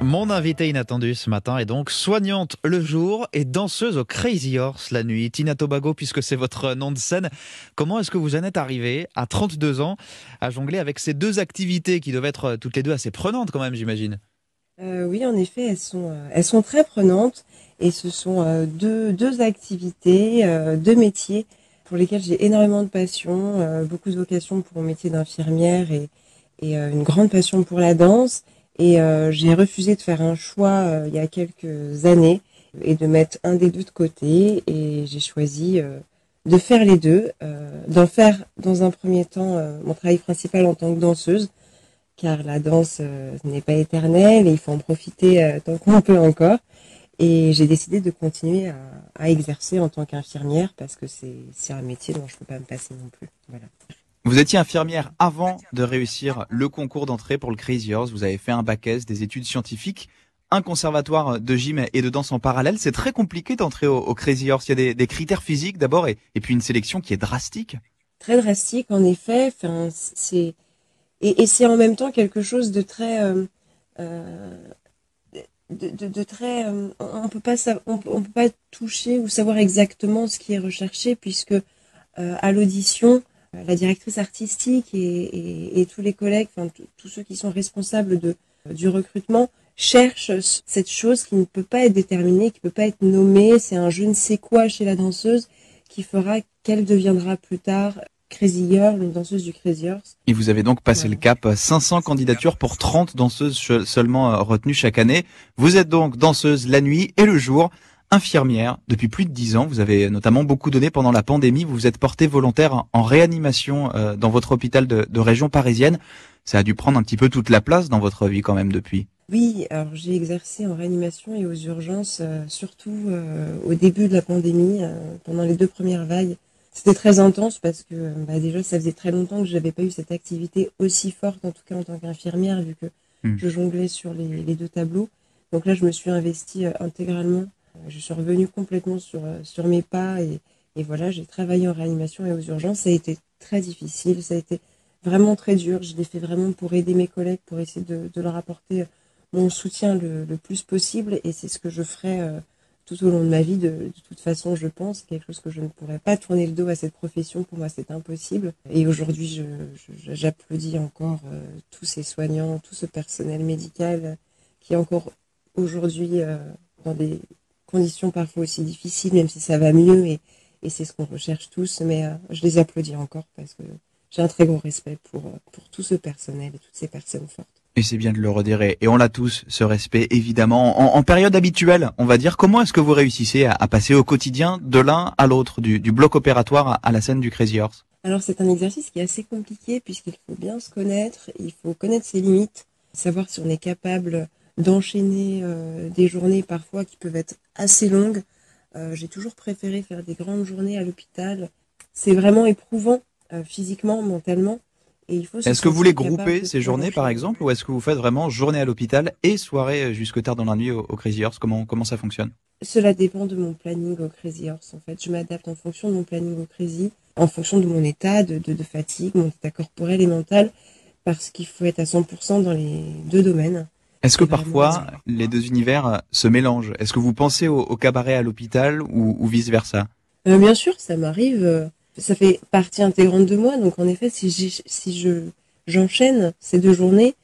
Mon invité inattendu ce matin est donc soignante le jour et danseuse au Crazy Horse la nuit. Tina Tobago, puisque c'est votre nom de scène, comment est-ce que vous en êtes arrivée à 32 ans à jongler avec ces deux activités qui doivent être toutes les deux assez prenantes quand même, j'imagine? Euh, Oui, en effet, elles sont, euh, elles sont très prenantes et ce sont euh, deux, activités, deux métiers pour lesquels j'ai énormément de passion, beaucoup de vocation pour mon métier d'infirmière et une grande passion pour la danse. Et euh, j'ai refusé de faire un choix euh, il y a quelques années et de mettre un des deux de côté. Et j'ai choisi euh, de faire les deux, d'en faire dans un premier temps mon travail principal en tant que danseuse, car la danse n'est pas éternelle et il faut en profiter tant qu'on peut encore. Et j'ai décidé de continuer à, à exercer en tant qu'infirmière parce que c'est un métier dont je ne peux pas me passer non plus. Voilà. Vous étiez infirmière avant de réussir le concours d'entrée pour le Crazy Horse. Vous avez fait un bac S, des études scientifiques, un conservatoire de gym et de danse en parallèle. C'est très compliqué d'entrer au, Crazy Horse. Il y a des, critères physiques d'abord et, puis une sélection qui est drastique. Très drastique, en effet. Et, c'est en même temps quelque chose de très euh, euh, de, très euh, on peut peut pas toucher ou savoir exactement ce qui est recherché puisque à l'audition la directrice artistique et, tous les collègues, enfin tous ceux qui sont responsables de, du recrutement, cherchent cette chose qui ne peut pas être déterminée, qui ne peut pas être nommée. C'est un je ne sais quoi chez la danseuse qui fera qu'elle deviendra plus tard Crazy Girl, une danseuse du Crazy Horse. Et vous avez donc passé le cap 500 candidatures pour 30 danseuses seulement euh, retenues chaque année. Vous êtes donc danseuse la nuit et le jour infirmière depuis plus de dix ans. Vous avez notamment beaucoup donné pendant la pandémie. Vous vous êtes porté volontaire en réanimation euh, dans votre hôpital de, de, région parisienne. Ça a dû prendre un petit peu toute la place dans votre vie quand même depuis. Oui, alors j'ai exercé en réanimation et aux urgences, euh, surtout euh, au début de la pandémie, pendant les deux premières vagues. C'était très intense parce que bah, déjà ça faisait très longtemps que je n'avais pas eu cette activité aussi forte, en tout cas en tant qu'infirmière, vu que hmm. je jonglais sur les, les, deux tableaux. Donc là, je me suis investie intégralement je suis revenue complètement sur, euh, sur mes pas et, voilà, j'ai travaillé en réanimation et aux urgences. Ça a été très difficile, ça a été vraiment très dur. Je l'ai fait vraiment pour aider mes collègues, pour essayer de, leur apporter mon soutien le, plus possible et c'est ce que je ferai euh, tout au long de ma vie. De, toute façon, je pense, quelque chose que je ne pourrais pas tourner le dos à cette profession. Pour moi, c'est impossible. Et aujourd'hui, j'applaudis encore euh, tous ces soignants, tout ce personnel médical qui est encore aujourd'hui euh, dans des conditions parfois aussi difficiles, même si ça va mieux et, et c'est ce qu'on recherche tous. Mais euh, je les applaudis encore parce que j'ai un très grand respect pour, euh, pour tout ce personnel et toutes ces personnes fortes. Et c'est bien de le redire. Et on l'a tous, ce respect, évidemment. En, en, période habituelle, on va dire, comment est-ce que vous réussissez à, à passer au quotidien de l'un à l'autre, du, du, bloc opératoire à, la scène du Crazy Horse? Alors c'est un exercice qui est assez compliqué puisqu'il faut bien se connaître, il faut connaître ses limites, savoir si on est capable d'enchaîner euh, des journées parfois qui peuvent être assez longues. Euh, j'ai toujours préféré faire des grandes journées à l'hôpital. C'est vraiment éprouvant euh, physiquement, mentalement. Et il faut. Est-ce que vous voulez grouper ces journées, par exemple, ou est-ce que vous faites vraiment journée à l'hôpital et soirée jusque tard dans la nuit au, Crazy Horse? Comment comment ça fonctionne? Cela dépend de mon planning au Crazy Horse. En fait, je m'adapte en fonction de mon planning au Crazy, en fonction de mon état de, de, de fatigue, mon état corporel et mental, parce qu'il faut être à 100% dans les deux domaines. Est-ce que parfois les deux univers euh, se mélangent? Est-ce que vous pensez au, cabaret à l'hôpital ou, vice versa euh, Bien sûr, ça m'arrive. Euh, ça fait partie intégrante de moi. Donc en effet, si, si je j'enchaîne ces deux journées,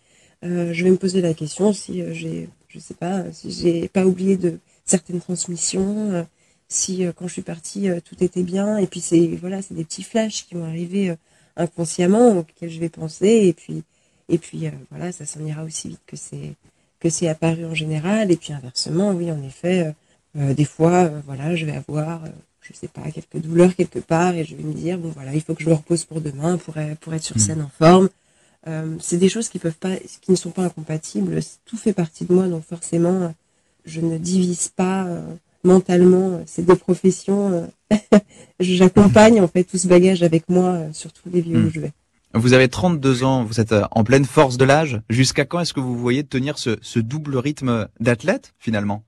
je vais me poser la question si j'ai, je sais pas, si j'ai pas oublié de certaines transmissions, si quand je suis partie tout était bien. Et puis c'est voilà, c'est des petits flashs qui vont arriver inconsciemment auxquels je vais penser. Et puis et puis voilà, ça s'en ira aussi vite que c'est que c'est apparu en général. Et puis inversement, oui, en effet, euh, euh, des fois, euh, voilà, je vais avoir, je sais pas, quelques douleurs quelque part et je vais me dire, bon voilà, il faut que je me repose pour demain pour, pour être sur hmm. scène en forme. c'est des choses qui peuvent pas, qui ne sont pas incompatibles. Tout fait partie de moi, donc forcément, je ne divise pas mentalement ces deux professions. J'accompagne en fait tout ce bagage avec moi sur tous les lieux où hmm. je vais. Vous avez 32 ans, vous êtes euh, en pleine force de l'âge. Jusqu'à quand est-ce que vous voyez tenir ce, double rythme d'athlète finalement?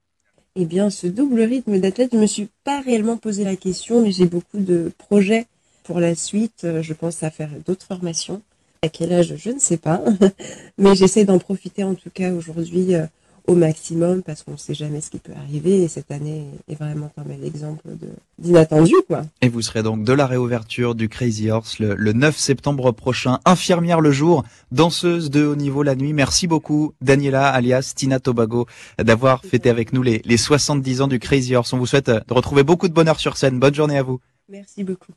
Eh bien, ce double rythme d'athlète, je me suis pas réellement posé la question, mais j'ai beaucoup de projets pour la suite. Euh, je pense à faire d'autres formations. À quel âge, je ne sais pas. Mais j'essaie d'en profiter en tout cas aujourd'hui euh, au maximum parce qu'on ne sait jamais ce qui peut arriver et cette année est vraiment un bel exemple d'inattendu quoi. Et vous serez donc de la réouverture du Crazy Horse le, le 9 septembre prochain, infirmière le jour, danseuse de haut niveau la nuit. Merci beaucoup Daniela alias Tina Tobago d'avoir fêté avec nous les, les 70 ans du Crazy Horse. On vous souhaite de retrouver beaucoup de bonheur sur scène. Bonne journée à vous. Merci beaucoup.